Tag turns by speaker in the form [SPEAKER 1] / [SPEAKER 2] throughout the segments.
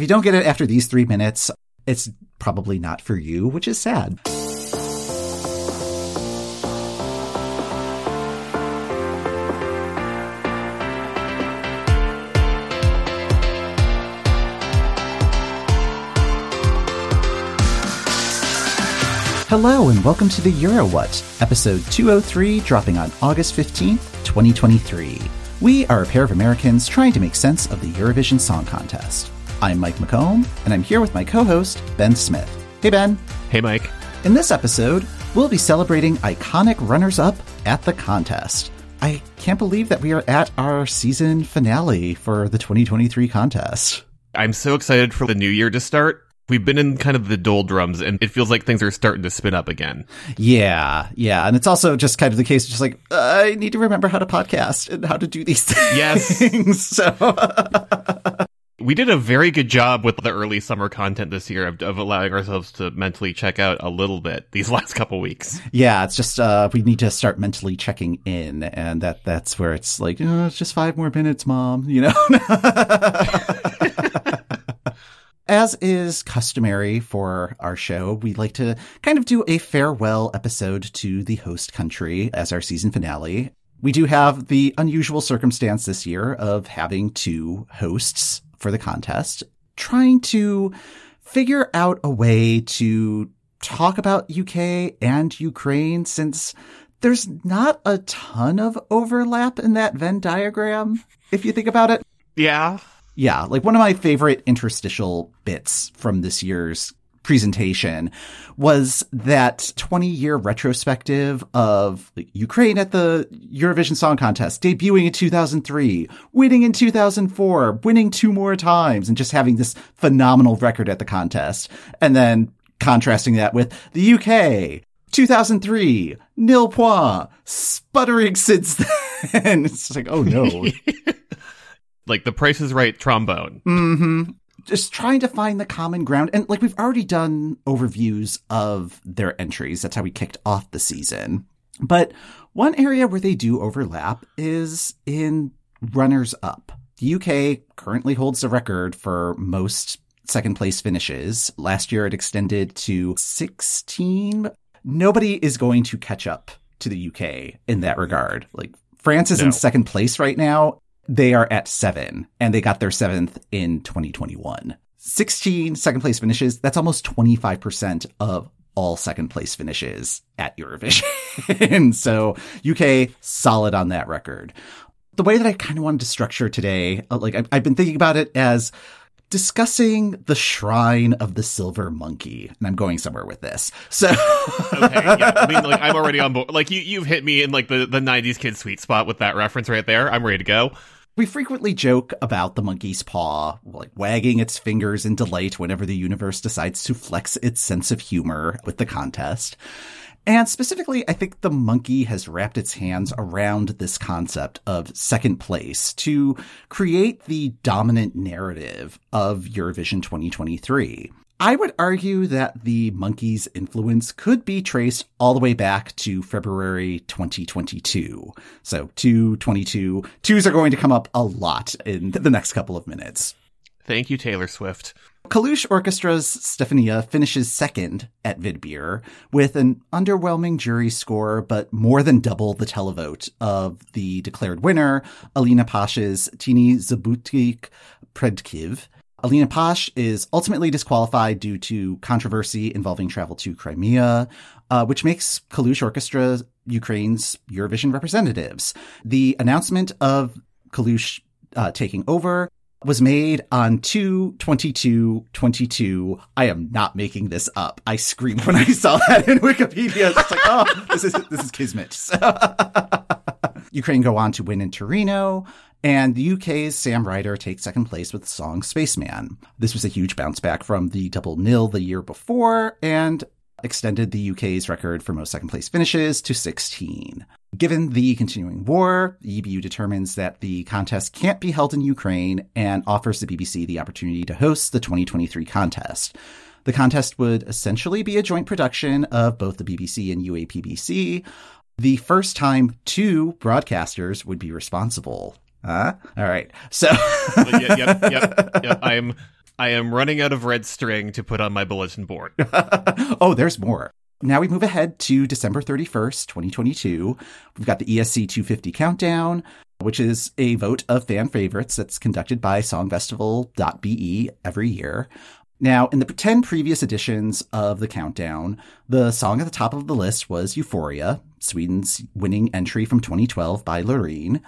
[SPEAKER 1] If you don't get it after these three minutes, it's probably not for you, which is sad. Hello and welcome to the Euro What, episode 203, dropping on August 15th, 2023. We are a pair of Americans trying to make sense of the Eurovision Song Contest. I'm Mike McComb, and I'm here with my co host, Ben Smith. Hey, Ben.
[SPEAKER 2] Hey, Mike.
[SPEAKER 1] In this episode, we'll be celebrating iconic runners up at the contest. I can't believe that we are at our season finale for the 2023 contest.
[SPEAKER 2] I'm so excited for the new year to start. We've been in kind of the doldrums and it feels like things are starting to spin up again.
[SPEAKER 1] Yeah, yeah. And it's also just kind of the case, just like, I need to remember how to podcast and how to do these things.
[SPEAKER 2] Yes.
[SPEAKER 1] so.
[SPEAKER 2] we did a very good job with the early summer content this year of, of, allowing ourselves to mentally check out a little bit these last couple weeks.
[SPEAKER 1] Yeah, it's just uh, we need to start mentally checking in, and that that's where it's like, oh, it's just five more minutes, mom. You know. As is customary for our show, we like to kind of do a farewell episode to the host country as our season finale. We do have the unusual circumstance this year of having two hosts for the contest, trying to figure out a way to talk about UK and Ukraine since there's not a ton of overlap in that Venn diagram, if you think about it.
[SPEAKER 2] Yeah.
[SPEAKER 1] Yeah, like one of my favorite interstitial bits from this year's presentation was that 20 year retrospective of Ukraine at the Eurovision Song Contest, debuting in 2003, winning in 2004, winning two more times, and just having this phenomenal record at the contest. And then contrasting that with the UK, 2003, nil point, sputtering since then. it's like, oh no.
[SPEAKER 2] like the price is right trombone.
[SPEAKER 1] Mm-hmm. Just trying to find the common ground. And like we've already done overviews of their entries. That's how we kicked off the season. But one area where they do overlap is in runners up. The UK currently holds the record for most second place finishes. Last year it extended to 16. Nobody is going to catch up to the UK in that regard. Like France is no. in second place right now they are at seven and they got their seventh in 2021. 16 second place finishes. That's almost 25% of all second place finishes at Eurovision. And so UK solid on that record. The way that I kind of wanted to structure today, uh, like I've been thinking about it as discussing the shrine of the silver monkey and i'm going somewhere with this. So
[SPEAKER 2] okay yeah i mean like i'm already on board. Like you you've hit me in like the the 90s kid sweet spot with that reference right there. I'm ready to go.
[SPEAKER 1] We frequently joke about the monkey's paw, like wagging its fingers in delight whenever the universe decides to flex its sense of humor with the contest. And specifically, I think the monkey has wrapped its hands around this concept of second place to create the dominant narrative of Eurovision 2023. I would argue that the monkey's influence could be traced all the way back to February 2022. So 222. Twos are going to come up a lot in the next couple of minutes.
[SPEAKER 2] Thank you, Taylor Swift.
[SPEAKER 1] Kalush Orchestra's Stefania finishes second at Vidbir with an underwhelming jury score, but more than double the televote of the declared winner, Alina Pash's Tini Zabutykh Predkiv. Alina Pash is ultimately disqualified due to controversy involving travel to Crimea, uh, which makes Kalush Orchestra Ukraine's Eurovision representatives. The announcement of Kalush uh, taking over was made on 2 22 22. I am not making this up. I screamed when I saw that in Wikipedia. It's like, oh, this is this is kismet. Ukraine go on to win in Torino. And the UK's Sam Ryder takes second place with the song Spaceman. This was a huge bounce back from the double nil the year before and extended the UK's record for most second place finishes to 16. Given the continuing war, the EBU determines that the contest can't be held in Ukraine and offers the BBC the opportunity to host the 2023 contest. The contest would essentially be a joint production of both the BBC and UAPBC, the first time two broadcasters would be responsible. Huh? All right. So
[SPEAKER 2] yep, yep, yep, yep. I'm I am running out of red string to put on my bulletin board.
[SPEAKER 1] oh, there's more. Now we move ahead to December 31st, 2022. We've got the ESC 250 countdown, which is a vote of fan favorites that's conducted by songfestival.be every year. Now, in the 10 previous editions of the countdown, the song at the top of the list was Euphoria, Sweden's winning entry from 2012 by Loreen.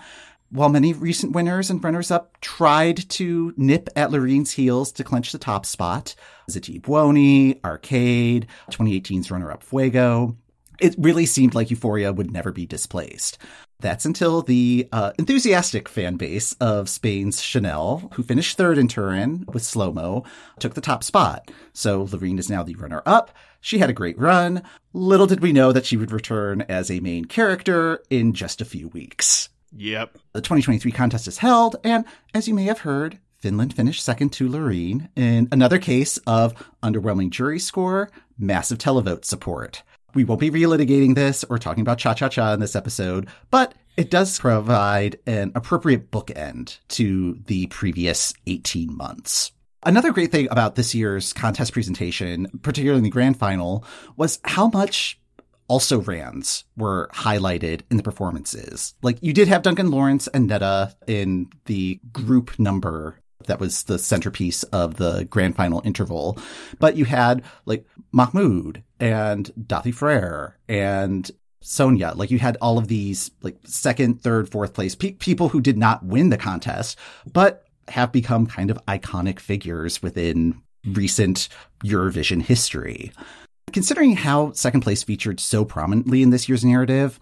[SPEAKER 1] While many recent winners and runners up tried to nip at Loreen's heels to clinch the top spot, Zitti Buoni, Arcade, 2018's runner up Fuego, it really seemed like Euphoria would never be displaced. That's until the uh, enthusiastic fan base of Spain's Chanel, who finished third in Turin with Slow Mo, took the top spot. So Loreen is now the runner up. She had a great run. Little did we know that she would return as a main character in just a few weeks.
[SPEAKER 2] Yep.
[SPEAKER 1] The 2023 contest is held, and as you may have heard, Finland finished second to Loreen in another case of underwhelming jury score, massive televote support. We won't be relitigating this or talking about cha cha cha in this episode, but it does provide an appropriate bookend to the previous 18 months. Another great thing about this year's contest presentation, particularly in the grand final, was how much also rans were highlighted in the performances. Like you did have Duncan Lawrence and Netta in the group number that was the centerpiece of the grand final interval. But you had like Mahmood and Daði Freyr and Sonia. Like you had all of these like second, third, fourth place pe- people who did not win the contest, but have become kind of iconic figures within recent Eurovision history. Considering how second place featured so prominently in this year's narrative,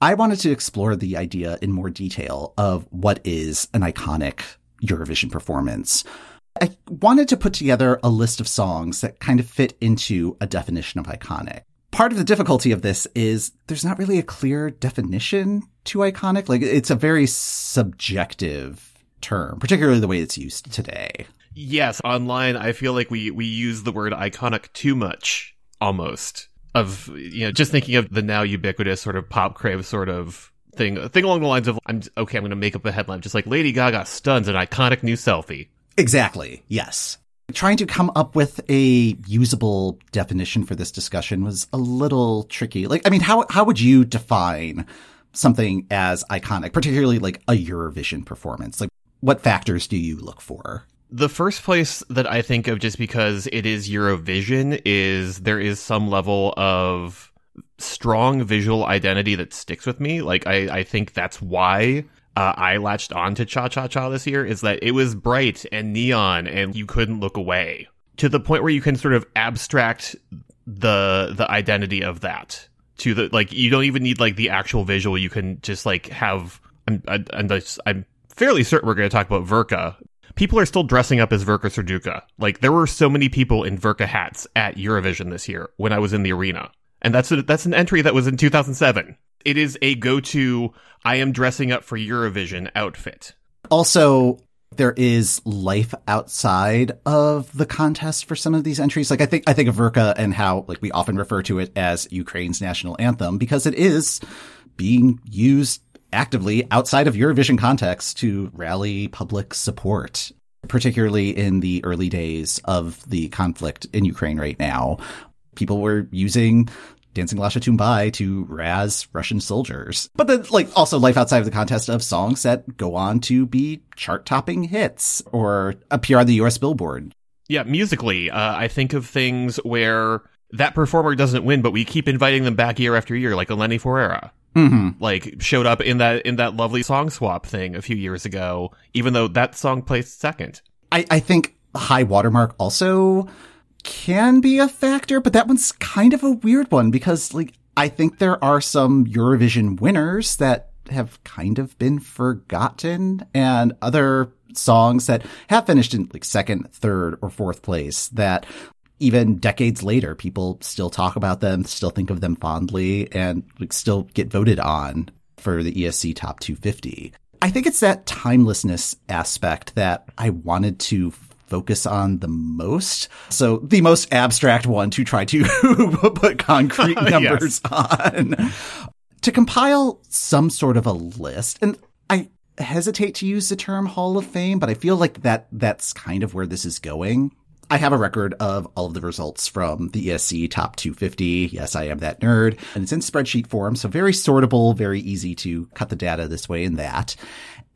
[SPEAKER 1] I wanted to explore the idea in more detail of what is an iconic Eurovision performance. I wanted to put together a list of songs that kind of fit into a definition of iconic. Part of the difficulty of this is there's not really a clear definition to iconic. Like it's a very subjective term, particularly the way it's used today.
[SPEAKER 2] Yes, online I feel like we we use the word iconic too much almost. Of you know, just thinking of the now ubiquitous sort of pop crave sort of thing, thing along the lines of I'm okay, I'm going to make up a headline just like Lady Gaga stuns an iconic new selfie.
[SPEAKER 1] Exactly. Yes. Trying to come up with a usable definition for this discussion was a little tricky. Like, I mean, how how would you define something as iconic, particularly like a Eurovision performance? Like, what factors do you look for?
[SPEAKER 2] The first place that I think of just because it is Eurovision is there is some level of strong visual identity that sticks with me. Like I, I think that's why uh, I latched on to Cha Cha Cha this year is that it was bright and neon and you couldn't look away to the point where you can sort of abstract the the identity of that to the like you don't even need like the actual visual you can just like have I'm I, I'm, I'm fairly certain we're going to talk about Verka people are still dressing up as Verka Serduchka. Like there were so many people in Verka hats at Eurovision this year when I was in the arena. And that's a, that's an entry that was in 2007. It is a go-to I am dressing up for Eurovision outfit.
[SPEAKER 1] Also, there is life outside of the contest for some of these entries. Like I think I think of Verka and how like we often refer to it as Ukraine's national anthem because it is being used actively outside of Eurovision context to rally public support, particularly in the early days of the conflict in Ukraine right now. People were using Dancing Lasha Tumbai to razz Russian soldiers. But then, like, also life outside of the contest of songs that go on to be chart topping hits or appear on the US Billboard.
[SPEAKER 2] Yeah, musically, uh, I think of things where that performer doesn't win, but we keep inviting them back year after year, like Eleni Foureira.
[SPEAKER 1] Mm-hmm.
[SPEAKER 2] Like showed up in that in that lovely song swap thing a few years ago, even though that song placed second.
[SPEAKER 1] I, I think high watermark also can be a factor, but that one's kind of a weird one because like I think there are some Eurovision winners that have kind of been forgotten and other songs that have finished in like second, third, or fourth place that even decades later, people still talk about them, still think of them fondly, and still get voted on for the ESC Top 250. I think it's that timelessness aspect that I wanted to focus on the most. So the most abstract one to try to put concrete numbers on. To compile some sort of a list, and I hesitate to use the term Hall of Fame, but I feel like that that's kind of where this is going. I have a record of all of the results from the ESC Top 250. Yes, I am that nerd. And it's in spreadsheet form, so very sortable, very easy to cut the data this way and that.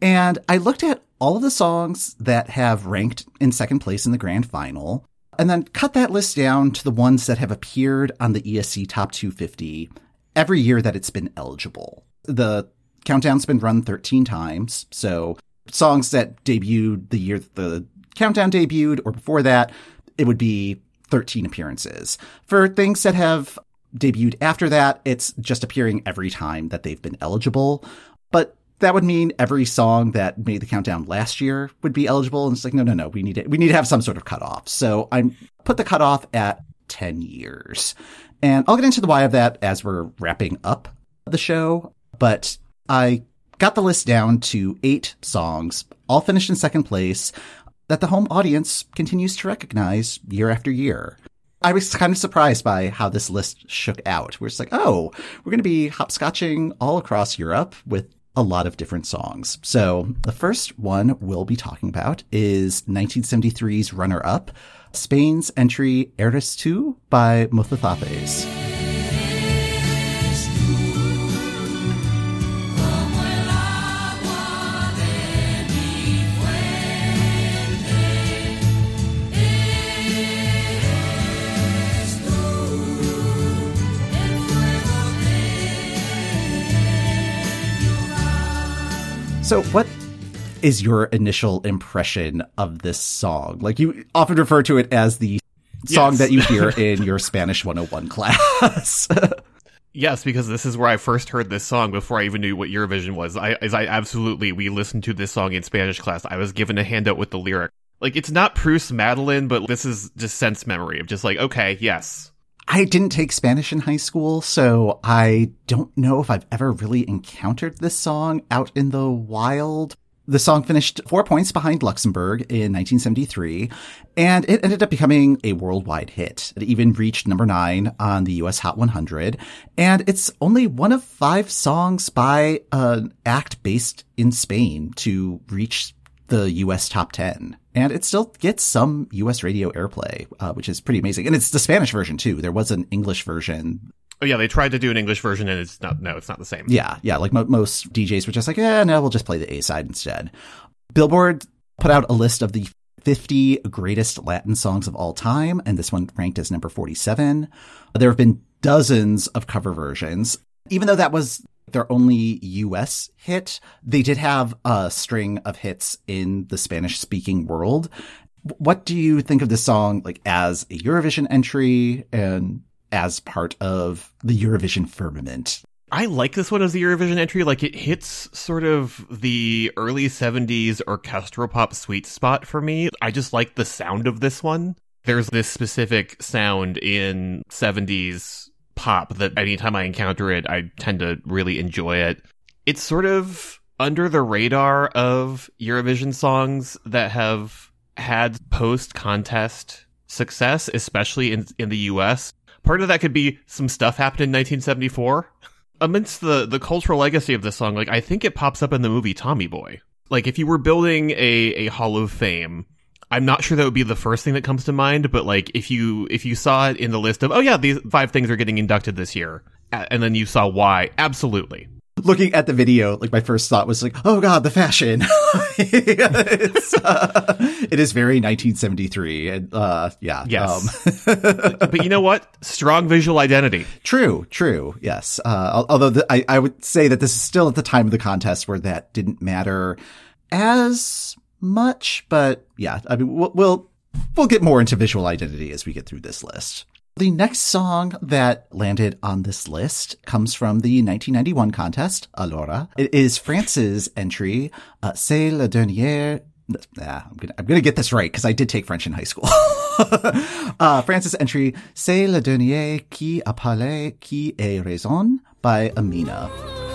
[SPEAKER 1] And I looked at all of the songs that have ranked in second place in the grand final, and then cut that list down to the ones that have appeared on the ESC Top 250 every year that it's been eligible. The countdown's been run 13 times, so songs that debuted the year that the countdown debuted or before that, it would be 13 appearances. For things that have debuted after that, it's just appearing every time that they've been eligible. But that would mean every song that made the countdown last year would be eligible. And it's like, no, no, no, we need it. We need to have some sort of cutoff. So I put the cutoff at 10 years. And I'll get into the why of that as we're wrapping up the show. But I got the list down to eight songs, all finished in second place, that the home audience continues to recognize year after year. I was kind of surprised by how this list shook out. We're just like, oh, we're going to be hopscotching all across Europe with a lot of different songs. So the first one we'll be talking about is 1973's runner up, Spain's entry Eres Tu by Mocedades. So, what is your initial impression of this song? Like, you often refer to it as the song
[SPEAKER 2] Yes.
[SPEAKER 1] that you hear in your Spanish 101 class.
[SPEAKER 2] Yes, because this is where I first heard this song before I even knew what Eurovision was. I, as I absolutely, we listened to this song in Spanish class. I was given a handout with the lyric. Like, it's not Proust Madeline, but this is just sense memory of just like, okay, yes.
[SPEAKER 1] I didn't take Spanish in high school, so I don't know if I've ever really encountered this song out in the wild. The song finished four points behind Luxembourg in 1973, and it ended up becoming a worldwide hit. It even reached number nine on the US Hot 100, and it's only one of five songs by an act based in Spain to reach the US top 10. And it still gets some US radio airplay, uh, which is pretty amazing. And it's the Spanish version too. There was an English version.
[SPEAKER 2] Oh yeah, they tried to do an English version and it's not, no, it's not the same.
[SPEAKER 1] Yeah, yeah. Like mo- most DJs were just like, yeah, no, we'll just play the A side instead. Billboard put out a list of the 50 greatest Latin songs of all time, and this one ranked as number 47. There have been dozens of cover versions. Even though that was their only US hit, they did have a string of hits in the Spanish speaking world. What do you think of this song like as a Eurovision entry and as part of the Eurovision firmament?
[SPEAKER 2] I like this one as the Eurovision entry. Like it hits sort of the early 70s orchestral pop sweet spot for me. I just like the sound of this one. There's this specific sound in 70s pop that anytime I encounter it, I tend to really enjoy it. It's sort of under the radar of Eurovision songs that have had post contest success, especially in, in the US. Part of that could be some stuff happened in 1974 amidst the the cultural legacy of this song, like I think it pops up in the movie Tommy Boy. Like if you were building a a Hall of Fame, I'm not sure that would be the first thing that comes to mind, but like if you if you saw it in the list of oh yeah these five things are getting inducted this year, and then you saw why, absolutely.
[SPEAKER 1] looking at the video, like my first thought was like, "Oh God, the fashion!" it's, uh, it is very 1973, and uh, yeah,
[SPEAKER 2] Yes.
[SPEAKER 1] um,
[SPEAKER 2] But you know what? Strong visual identity.
[SPEAKER 1] true, true, yes. Uh, although the, I, I would say that this is still at the time of the contest where that didn't matter as much, but yeah, I mean, we'll we'll, we'll get more into visual identity as we get through this list. The next song that landed on this list comes from the 1991 contest, Alora. It is France's entry, uh, C'est le dernier. Nah, I'm gonna, I'm gonna get this right because I did take French in high school. uh, France's entry, C'est le dernier qui a parlé, qui a raison by Amina.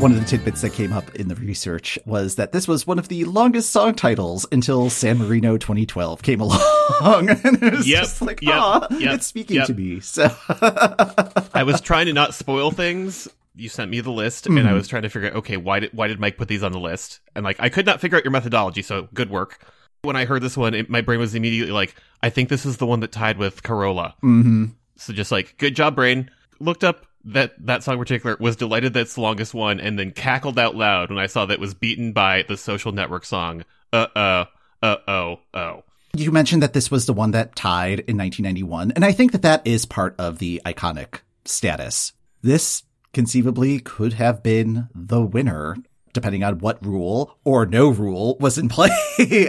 [SPEAKER 1] One of the tidbits that came up in the research was that this was one of the longest song titles until San Marino 2012 came along. and it was
[SPEAKER 2] Yep,
[SPEAKER 1] just like,
[SPEAKER 2] yep,
[SPEAKER 1] ah,
[SPEAKER 2] yep,
[SPEAKER 1] it's speaking to me. So
[SPEAKER 2] I was trying to not spoil things. You sent me the list, and I was trying to figure out, okay, why did why did Mike put these on the list? And like, I could not figure out your methodology. So good work. When I heard this one, it, my brain was immediately like, I think this is the one that tied with Carola.
[SPEAKER 1] mhm.
[SPEAKER 2] So just like, good job, brain. Looked up that that song in particular, was delighted that's the longest one, and then cackled out loud when I saw that it was beaten by the Social Network song. Uh uh uh oh oh.
[SPEAKER 1] you mentioned that this was the one that tied in 1991. And I think that that is part of the iconic status. This conceivably could have been the winner depending on what rule or no rule was in play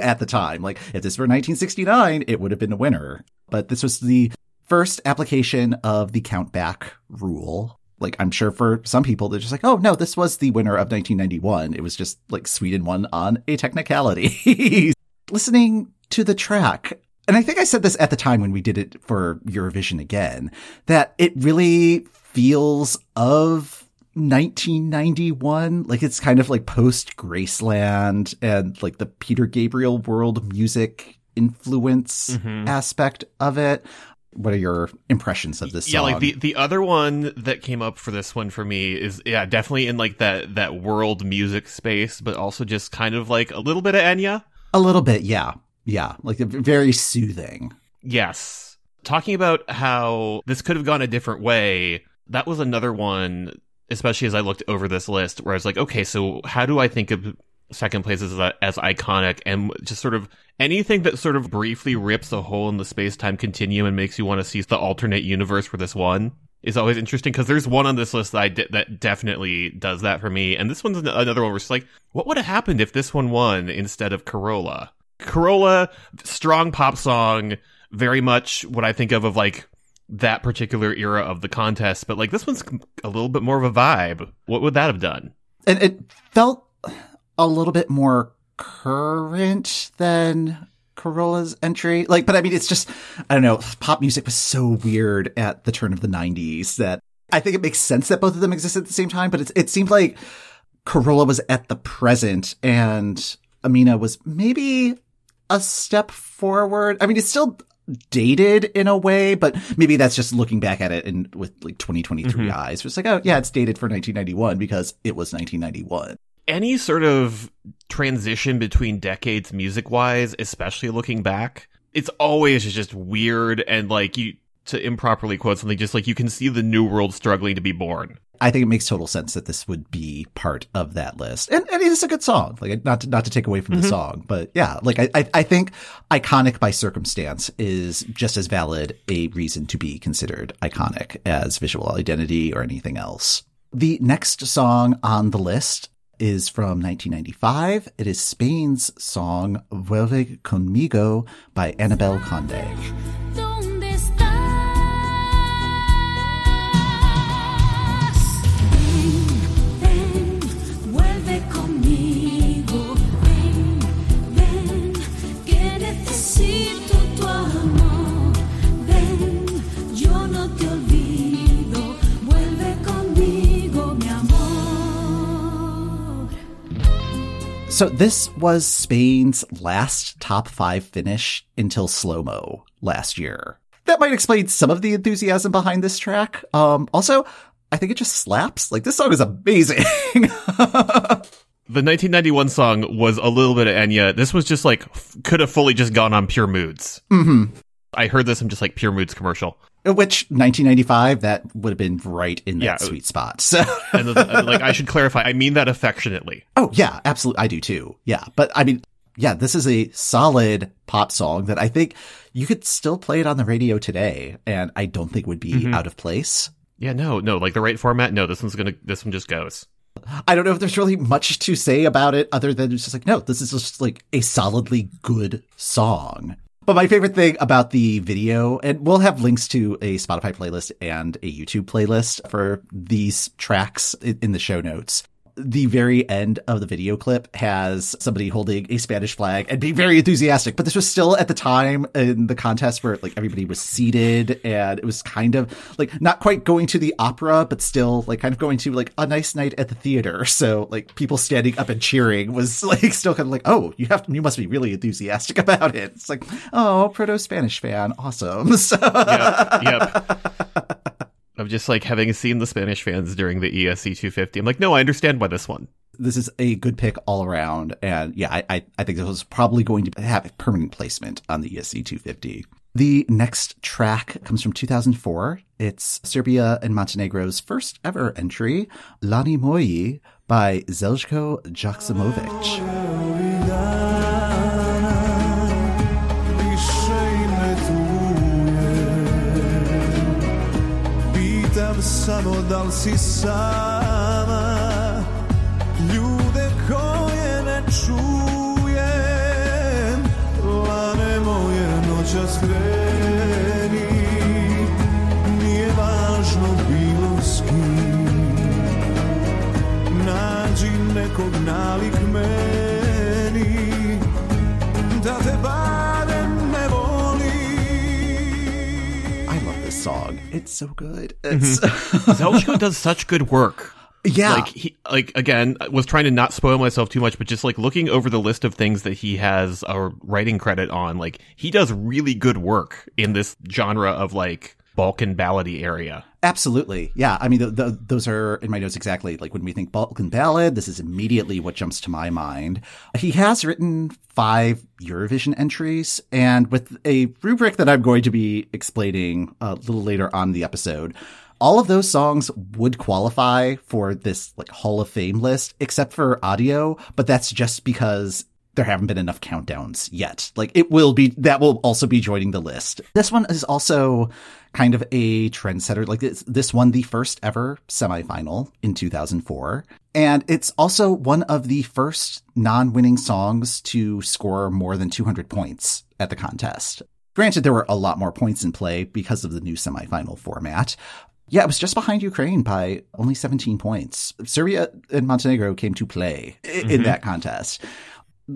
[SPEAKER 1] at the time. Like if this were 1969, it would have been a winner. But this was the first application of the count back rule. Like I'm sure for some people they're just like, oh no, this was the winner of 1991. It was just like Sweden won on a technicality. Listening to the track, and I think I said this at the time when we did it for Eurovision again, that it really feels of 1991. Like it's kind of like post Graceland and like the Peter Gabriel world music influence
[SPEAKER 2] Mhm.
[SPEAKER 1] aspect of it. What are your impressions of this
[SPEAKER 2] Yeah,
[SPEAKER 1] song?
[SPEAKER 2] like the the other one that came up for this one for me is yeah, definitely in like that that world music space, but also just kind of like a little bit of Enya.
[SPEAKER 1] a little bit, yeah. Yeah. Like very soothing.
[SPEAKER 2] Yes. Talking about how this could have gone a different way, that was another one, especially as I looked over this list, where I was like, okay, so how do I think of second place as, uh, as iconic and just sort of anything that sort of briefly rips a hole in the space time continuum and makes you want to see the alternate universe for this one is always interesting because there's one on this list that I di- that definitely does that for me, and this one's another one where it's like, what would have happened if this one won instead of Carola? Carola, strong pop song, very much what I think of of like that particular era of the contest, but like this one's a little bit more of a vibe. What would that have done?
[SPEAKER 1] And it felt a little bit more current than Carola's entry. Like, but I mean, it's just, I don't know, pop music was so weird at the turn of the 90s that I think it makes sense that both of them exist at the same time, but it's, it seemed like Carola was at the present and Amina was maybe a step forward. I mean, it's still dated in a way, but maybe that's just looking back at it and with like 2023
[SPEAKER 2] Mhm.
[SPEAKER 1] eyes. It's like, oh yeah, it's dated for 1991 because it was 1991.
[SPEAKER 2] Any sort of transition between decades music wise, especially looking back, it's always just weird and like you to improperly quote something, just like you can see the new world struggling to be born.
[SPEAKER 1] I think it makes total sense that this would be part of that list. And, and it is a good song. Like not to, not to take away from the mm-hmm. song, but yeah, like I, I think iconic by circumstance is just as valid a reason to be considered iconic as visual identity or anything else. The next song on the list is from 1995. It is Spain's song Vuelve Conmigo by Anabel Conde. So this was Spain's last top five finish until slow mo last year. That might explain some of the enthusiasm behind this track. Um, also, I think it just slaps. Like this song is amazing.
[SPEAKER 2] The 1991 song was a little bit of Enya. This was just like f- could have fully just gone on Pure Moods.
[SPEAKER 1] hmm
[SPEAKER 2] I heard this. I'm just like Pure Moods commercial.
[SPEAKER 1] Which 1995, that would have been right in that
[SPEAKER 2] Yeah.
[SPEAKER 1] sweet spot. So,
[SPEAKER 2] And uh, like I should clarify, I mean that affectionately.
[SPEAKER 1] oh yeah, absolutely, I do too. Yeah, but I mean, yeah, this is a solid pop song that I think you could still play it on the radio today, and I don't think would be
[SPEAKER 2] Mhm.
[SPEAKER 1] out of place.
[SPEAKER 2] Yeah, no, no, like the right format. No, this one's gonna. This one just goes.
[SPEAKER 1] I don't know if there's really much to say about it other than it's just like, no, this is just like a solidly good song. But my favorite thing about the video, and we'll have links to a Spotify playlist and a YouTube playlist for these tracks in the show notes. The very end of the video clip has somebody holding a Spanish flag and being very enthusiastic. But this was still at the time in the contest where like everybody was seated and it was kind of like not quite going to the opera, but still like kind of going to like a nice night at the theater. So like people standing up and cheering was like still kind of like, oh, you have to, you must be really enthusiastic about it. It's like, oh, proto Spanish fan, awesome. So
[SPEAKER 2] yep, yep. Of just like having seen the Spanish fans during the ESC 250. I'm like, no, I understand why this one.
[SPEAKER 1] this is a good pick all around. And yeah, I, I, I think this was probably going to have a permanent placement on the ESC 250. The next track comes from 2004. It's Serbia and Montenegro's first ever entry, Lane Moje by Zeljko Joksimovic.
[SPEAKER 3] Samo da li si sama? Ljude koje ne čujem Lane moje noćas kreni Nije važno bilo s kim. Nađi nekog nalik meni
[SPEAKER 1] It's so good. Mm-hmm. It's
[SPEAKER 2] Zeljko does such good work.
[SPEAKER 1] yeah.
[SPEAKER 2] Like he, like again, I was trying to not spoil myself too much, but just like looking over the list of things that he has a writing credit on, like he does really good work in this genre of like Balkan ballady area.
[SPEAKER 1] Absolutely. Yeah. I mean, th th those are in my notes exactly. Like when we think Balkan Ballad, this is immediately what jumps to my mind. He has written five Eurovision entries and with a rubric that I'm going to be explaining a little later on the episode. All of those songs would qualify for this like Hall of Fame list, except for Adio, but that's just because there haven't been enough countdowns yet. Like it will be, that will also be joining the list. This one is also kind of a trendsetter. Like this, this won the first ever semifinal in 2004. And it's also one of the first non-winning songs to score more than 200 points at the contest. Granted, there were a lot more points in play because of the new semifinal format. Yeah, it was just behind Ukraine by only 17 points. Serbia and Montenegro came to play in mm-hmm. that contest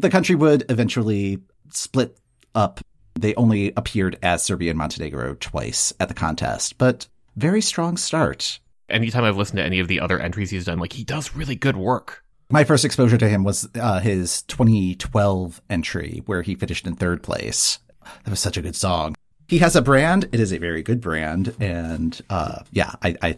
[SPEAKER 1] the country would eventually split up. They only appeared as Serbia and Montenegro twice at the contest, but very strong start.
[SPEAKER 2] Anytime I've listened to any of the other entries he's done, like he does really good work.
[SPEAKER 1] My first exposure to him was uh, his 2012 entry, where he finished in third place. That was such a good song. He has a brand. It is a very good brand, and uh, yeah, I, I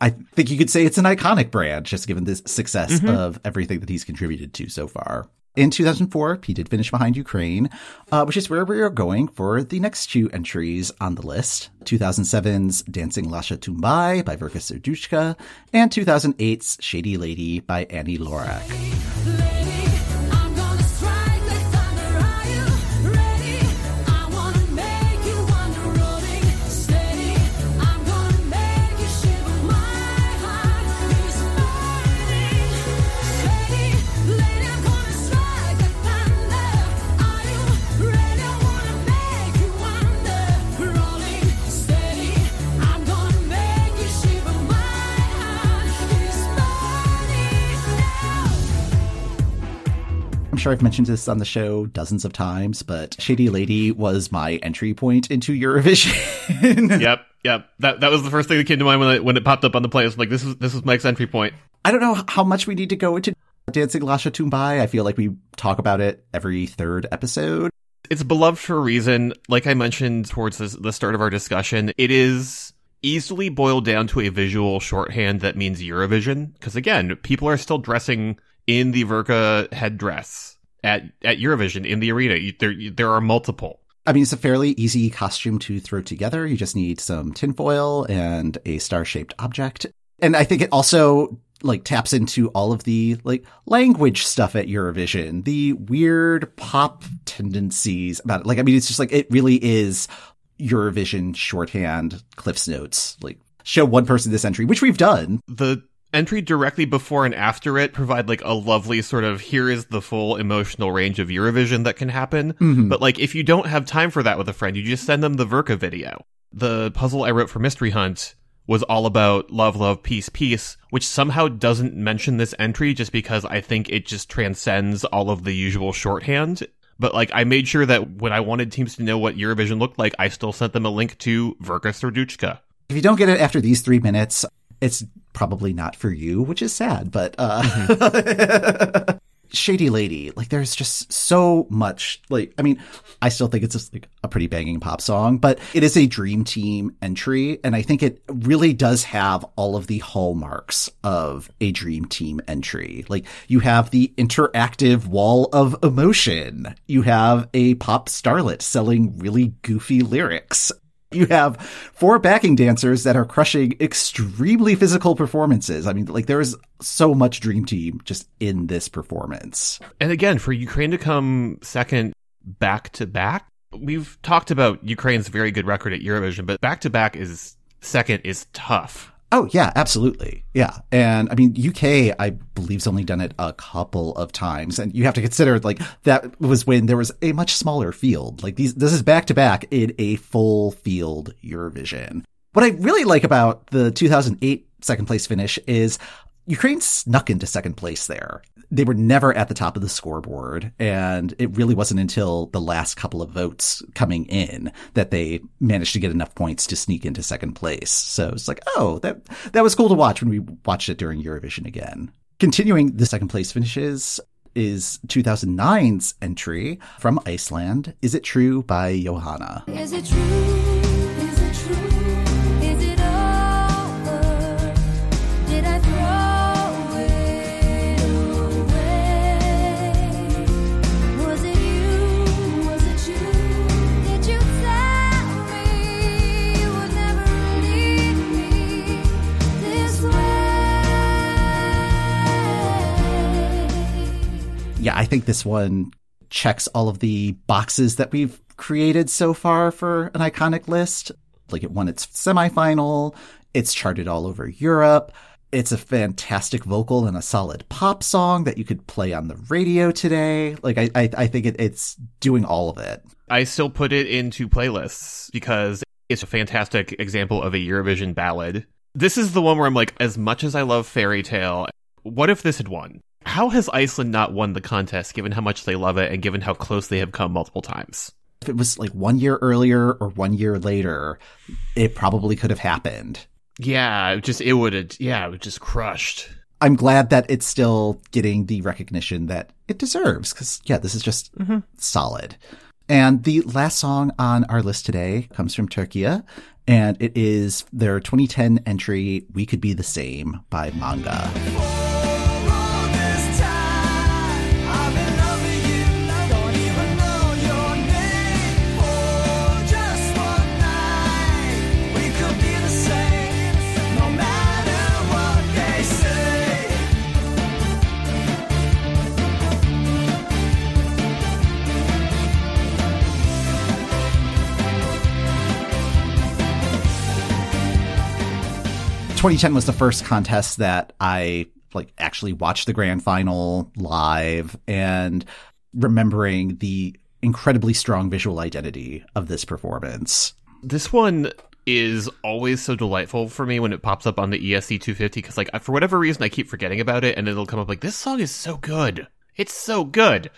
[SPEAKER 1] I think you could say it's an iconic brand, just given the success of everything that he's contributed to so far. In 2004, he did finish behind Ukraine, uh, which is where we are going for the next two entries on the list 2007's Dancing Lasha Tumbai by Verka Serduchka, and 2008's Shady Lady by Ani Lorak. Sure I've mentioned this on the show dozens of times, but Shady Lady was my entry point into Eurovision.
[SPEAKER 2] yep, yep. That that was the first thing that came to mind when it, when it popped up on the playlist. Like, this is this is Mike's entry point.
[SPEAKER 1] I don't know how much we need to go into Dancing Lasha Tumbai. I feel like we talk about it every third episode.
[SPEAKER 2] It's beloved for a reason. Like I mentioned towards this, the start of our discussion, it is easily boiled down to a visual shorthand that means Eurovision. Because again, people are still dressing in the Verka headdress at at Eurovision in the arena. There there are multiple.
[SPEAKER 1] I mean, it's a fairly easy costume to throw together. You just need some tinfoil and a star shaped object. And I think it also like taps into all of the like language stuff at Eurovision, the weird pop tendencies about it. Like, I mean, it's just like, it really is Eurovision shorthand Cliff's notes. Like, show one person this entry, which we've done.
[SPEAKER 2] the entry directly before and after it provide like a lovely sort of here is the full emotional range of Eurovision that can happen. Mm-hmm. But like if you don't have time for that with a friend, you just send them the Verka video. The puzzle I wrote for Mystery Hunt was all about love, love, peace, peace, which somehow doesn't mention this entry just because I think it just transcends all of the usual shorthand. But like, I made sure that when I wanted teams to know what Eurovision looked like, I still sent them a link to Verka Serduchka.
[SPEAKER 1] If you don't get it after these three minutes, it's probably not for you, which is sad, but uh Shady Lady, like there's just so much like I mean, I still think it's just like a pretty banging pop song, but it is a dream team entry and I think it really does have all of the hallmarks of a dream team entry. Like you have the interactive wall of emotion. You have a pop starlet selling really goofy lyrics. You have four backing dancers that are crushing extremely physical performances. I mean, like there's so much Dream Team just in this performance.
[SPEAKER 2] And again, for Ukraine to come second back to back, we've talked about Ukraine's very good record at Eurovision, but back to back is second is tough.
[SPEAKER 1] Oh yeah, absolutely. Yeah. And I mean, UK, I believe, has only done it a couple of times. And you have to consider like that was when there was a much smaller field. Like these, this is back to back in a full field Eurovision. What I really like about the 2008 second place finish is Ukraine snuck into second place there. They were never at the top of the scoreboard, and it really wasn't until the last couple of votes coming in that they managed to get enough points to sneak into second place. So it's like, oh, that that was cool to watch when we watched it during Eurovision again. Continuing the second place finishes is 2009's entry from Iceland, Is It True by Yohanna.
[SPEAKER 4] Is it true?
[SPEAKER 1] Yeah, I think this one checks all of the boxes that we've created so far for an iconic list. Like it won its semifinal. It's charted all over Europe. It's a fantastic vocal and a solid pop song that you could play on the radio today. Like I, I, I think it, it's doing all of it.
[SPEAKER 2] I still put it into playlists because it's a fantastic example of a Eurovision ballad. This is the one where I'm like, as much as I love Fairy Tale, what if this had won? How has Iceland not won the contest given how much they love it and given how close they have come multiple times?
[SPEAKER 1] If it was like one year earlier or one year later, it probably could have happened.
[SPEAKER 2] Yeah, it just it would have yeah, it would just crushed.
[SPEAKER 1] I'm glad that it's still getting the recognition that it deserves because, yeah, this is just mm-hmm. solid. And the last song on our list today comes from Turkey, and it is their 2010 entry, We Could Be the Same by Manga. 2010 was the first contest that I like actually watched the grand final live and remembering the incredibly strong visual identity of this performance.
[SPEAKER 2] This one is always so delightful for me when it pops up on the ESC 250 because like for whatever reason I keep forgetting about it and it'll come up like this song is so good. It's so good.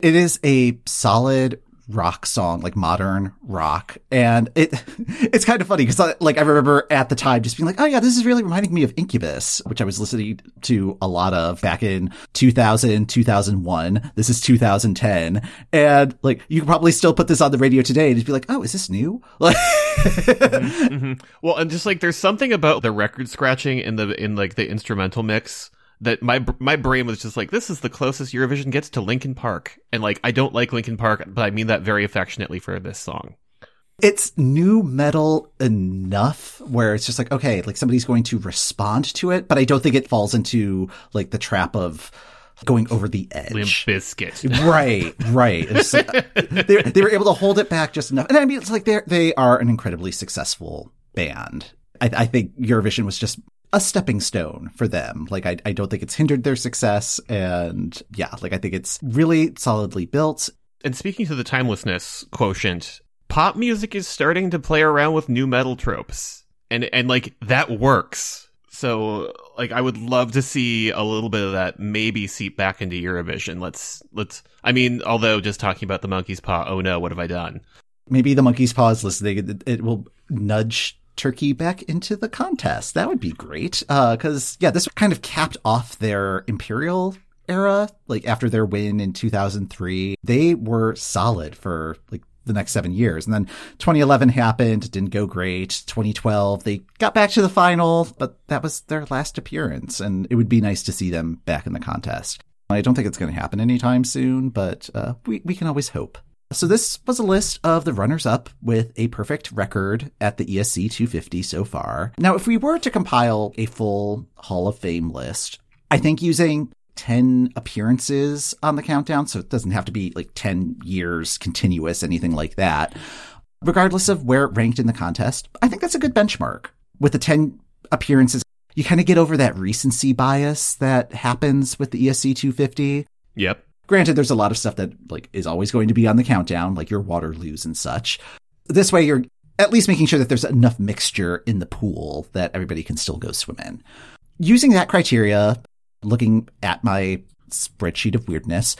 [SPEAKER 1] It is a solid rock song, like modern rock, and it it's kind of funny because like I remember at the time just being like, oh yeah, this is really reminding me of Incubus, which I was listening to a lot of back in 2000, 2001. This is 2010, and like you could probably still put this on the radio today and just be like, oh, is this new? Like,
[SPEAKER 2] hmm Well, and just like there's something about the record scratching in the in like the instrumental mix that my my brain was just like this is the closest Eurovision gets to Linkin Park, and like I don't like Linkin Park, but I mean that very affectionately for this song.
[SPEAKER 1] it's nu metal enough where it's just like okay like somebody's going to respond to it but i don't think it falls into like the trap of going over the edge.
[SPEAKER 2] Limp Bizkit.
[SPEAKER 1] right right. Like, they, they were able to hold it back just enough. And i mean it's like they're they are an incredibly successful band. I, I think eurovision was just a stepping stone for them like I, I don't think it's hindered their success and yeah like i think it's really solidly built
[SPEAKER 2] And speaking to the timelessness quotient, pop music is starting to play around with nu metal tropes. and and like that works. So like I would love to see a little bit of that maybe seep back into Eurovision. Let's let's I mean, although just talking about the monkey's paw, oh no, what have I done?
[SPEAKER 1] Maybe the monkey's paw is listening. It, it will nudge Turkey back into the contest. That would be great. Because, yeah, this kind of capped off their imperial era. Like, after their win in 2003, they were solid for, like, the next seven years. And then 2011 happened, didn't go great. 2012, they got back to the final, but that was their last appearance. And it would be nice to see them back in the contest. I don't think it's going to happen anytime soon, but uh, we, we can always hope. So this was a list of the runners up with a perfect record at the ESC 250 so far. Now, if we were to compile a full Hall of Fame list, I think using 10 appearances on the countdown, so it doesn't have to be like 10 years continuous, anything like that, regardless of where it ranked in the contest, I think that's a good benchmark. With the 10 appearances, you kind of get over that recency bias that happens with the ESC 250.
[SPEAKER 2] Yep.
[SPEAKER 1] Granted, there's a lot of stuff that like is always going to be on the countdown, like your Waterloos and such. This way, you're at least making sure that there's enough mixture in the pool that everybody can still go swim in. Using that criteria, looking at my spreadsheet of weirdness,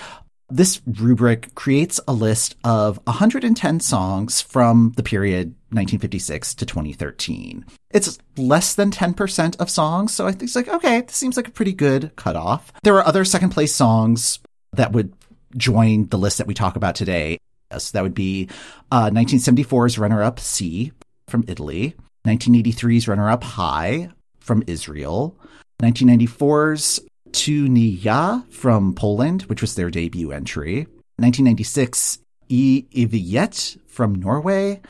[SPEAKER 1] this rubric creates a list of 110 songs from the period 1956 to 2013. It's less than 10% of songs, so I think it's like, okay, this seems like a pretty good cutoff. There are other second place songs that would join the list that we talk about today. So that would be uh, 1974's runner up Sì from Italy, 1983's runner up Hi from Israel, 1994's To nie ja from Poland, which was their debut entry, 1996 E Iviet from Norway,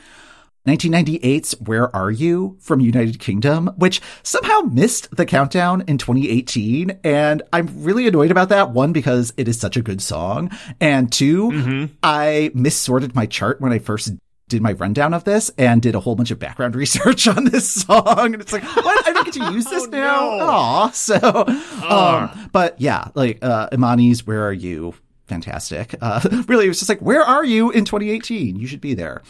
[SPEAKER 1] 1998's Where Are You from United Kingdom, which somehow missed the countdown in 2018. And I'm really annoyed about that. One, because it is such a good song. And 2 I missorted my chart when I first did my rundown of this and did a whole bunch of background research on this song. And it's like, what? I don't get to use this
[SPEAKER 2] Oh,
[SPEAKER 1] now?
[SPEAKER 2] no.
[SPEAKER 1] Aw. So, um, but yeah, like, uh, Imaani's Where Are You? Fantastic. Uh, really, it was just like, where are you in 2018? You should be there.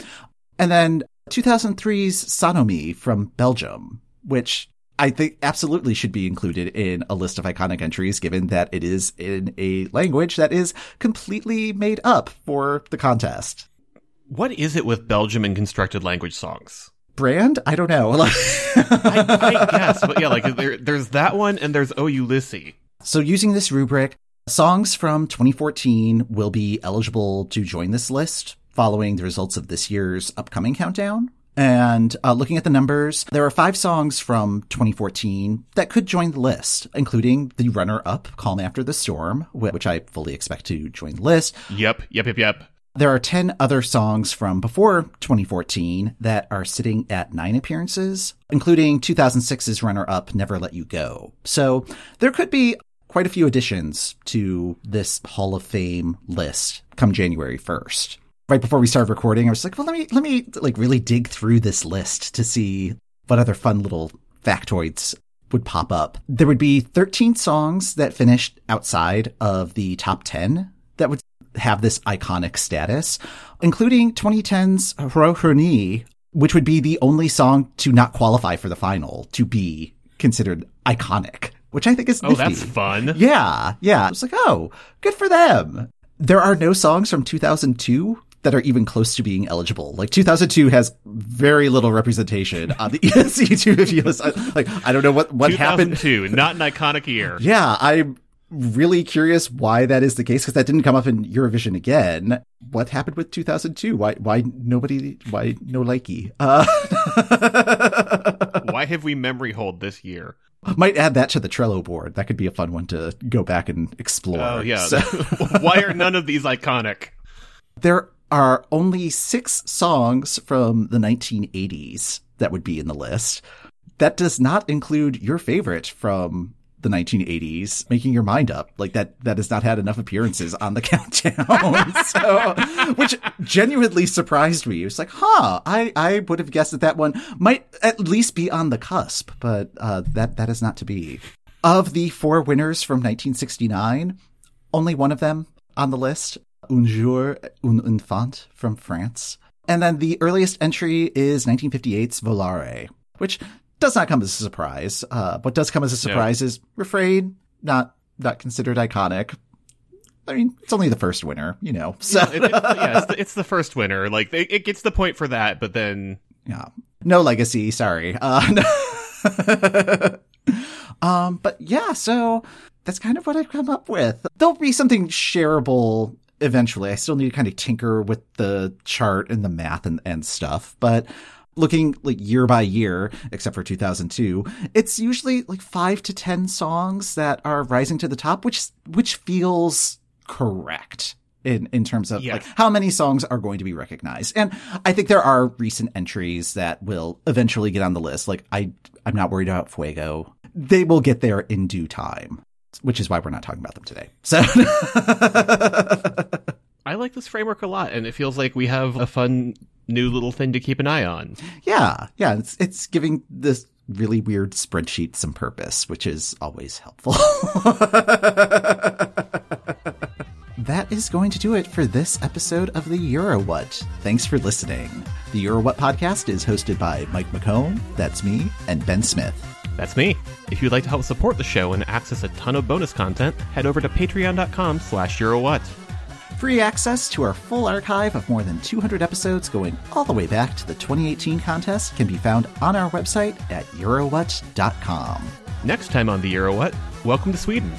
[SPEAKER 1] And then 2003's Sanomi from Belgium, which I think absolutely should be included in a list of iconic entries, given that it is in a language that is completely made up for the contest.
[SPEAKER 2] What is it with Belgium and constructed language songs?
[SPEAKER 1] Brand? I don't know.
[SPEAKER 2] I, I guess, but yeah, like there, there's that one, and there's Oh Ulysses.
[SPEAKER 1] so, using this rubric, songs from 2014 will be eligible to join this list following the results of this year's upcoming countdown. And uh, looking at the numbers, there are five songs from 2014 that could join the list, including the runner up, Calm After the Storm, which I fully expect to join the list.
[SPEAKER 2] Yep, yep, yep, yep.
[SPEAKER 1] There are 10 other songs from before 2014 that are sitting at nine appearances, including 2006's runner up Never Let You Go. So there could be quite a few additions to this Hall of Fame list come January 1st. Right before we started recording, I was like, well, let me, let me like really dig through this list to see what other fun little factoids would pop up. There would be 13 songs that finished outside of the top 10 that would have this iconic status, including 2010's Rohani, which would be the only song to not qualify for the final to be considered iconic, which I think is
[SPEAKER 2] Oh,
[SPEAKER 1] nifty.
[SPEAKER 2] that's fun.
[SPEAKER 1] Yeah, yeah. It's like, oh, good for them. There are no songs from 2002 that are even close to being eligible. Like 2002 has very little representation on the E ESC 250 list. I, like, I don't know what, what happened.
[SPEAKER 2] 2002, not an iconic year.
[SPEAKER 1] Yeah, I'm really curious why that is the case because that didn't come up in Eurovision again. What happened with 2002? Why, why nobody, why no likey? Uh,
[SPEAKER 2] Why have we memory hold this year?
[SPEAKER 1] might add that to the Trello board. That could be a fun one to go back and explore.
[SPEAKER 2] Oh yeah.
[SPEAKER 1] So-
[SPEAKER 2] Why are none of these iconic?
[SPEAKER 1] There are only six songs from the 1980s that would be in the list. That does not include your favorite from the 1980s, making your mind up. Like that, that has not had enough appearances on the countdown. so, which genuinely surprised me. It was like, huh, I, I would have guessed that that one might at least be on the cusp, but, uh, that, that is not to be. Of the four winners from 1969, only one of them on the list, Un jour, un enfant from France. And then the earliest entry is 1958's Volare, which does not come as a surprise. Uh, what does come as a surprise is Refrain, not not considered iconic. I mean, it's only the first winner, you know. So
[SPEAKER 2] It- it- yeah, it's the, it's the first winner. Like it, it gets the point for that, but then
[SPEAKER 1] yeah, no legacy. Sorry. Uh, um, but yeah, so that's kind of what I've come up with. There'll be something shareable eventually. I still need to kind of tinker with the chart and the math and, and stuff, but looking like year by year, except for 2002, it's usually like five to 10 songs that are rising to the top, which, which feels correct. In, in terms of
[SPEAKER 2] Yeah.
[SPEAKER 1] like how many songs are going to be recognized. And I think there are recent entries that will eventually get on the list. Like I, I'm not worried about Fuego. They will get there in due time, which is why we're not talking about them today. So
[SPEAKER 2] I like this framework a lot, and it feels like we have a fun new little thing to keep an eye on.
[SPEAKER 1] yeah, yeah, it's, it's giving this really weird spreadsheet some purpose, which is always helpful. That is going to do it for this episode of the Euro What. Thanks for listening. The Euro What podcast is hosted by Mike McComb, that's me, and Ben Smith.
[SPEAKER 2] That's me. If you'd like to help support the show and access a ton of bonus content, head over to patreon.com slash eurowhat.
[SPEAKER 1] Free access to our full archive of more than 200 episodes going all the way back to the 2018 contest can be found on our website at eurowhat.com.
[SPEAKER 2] Next time on the Euro What, welcome to Sweden.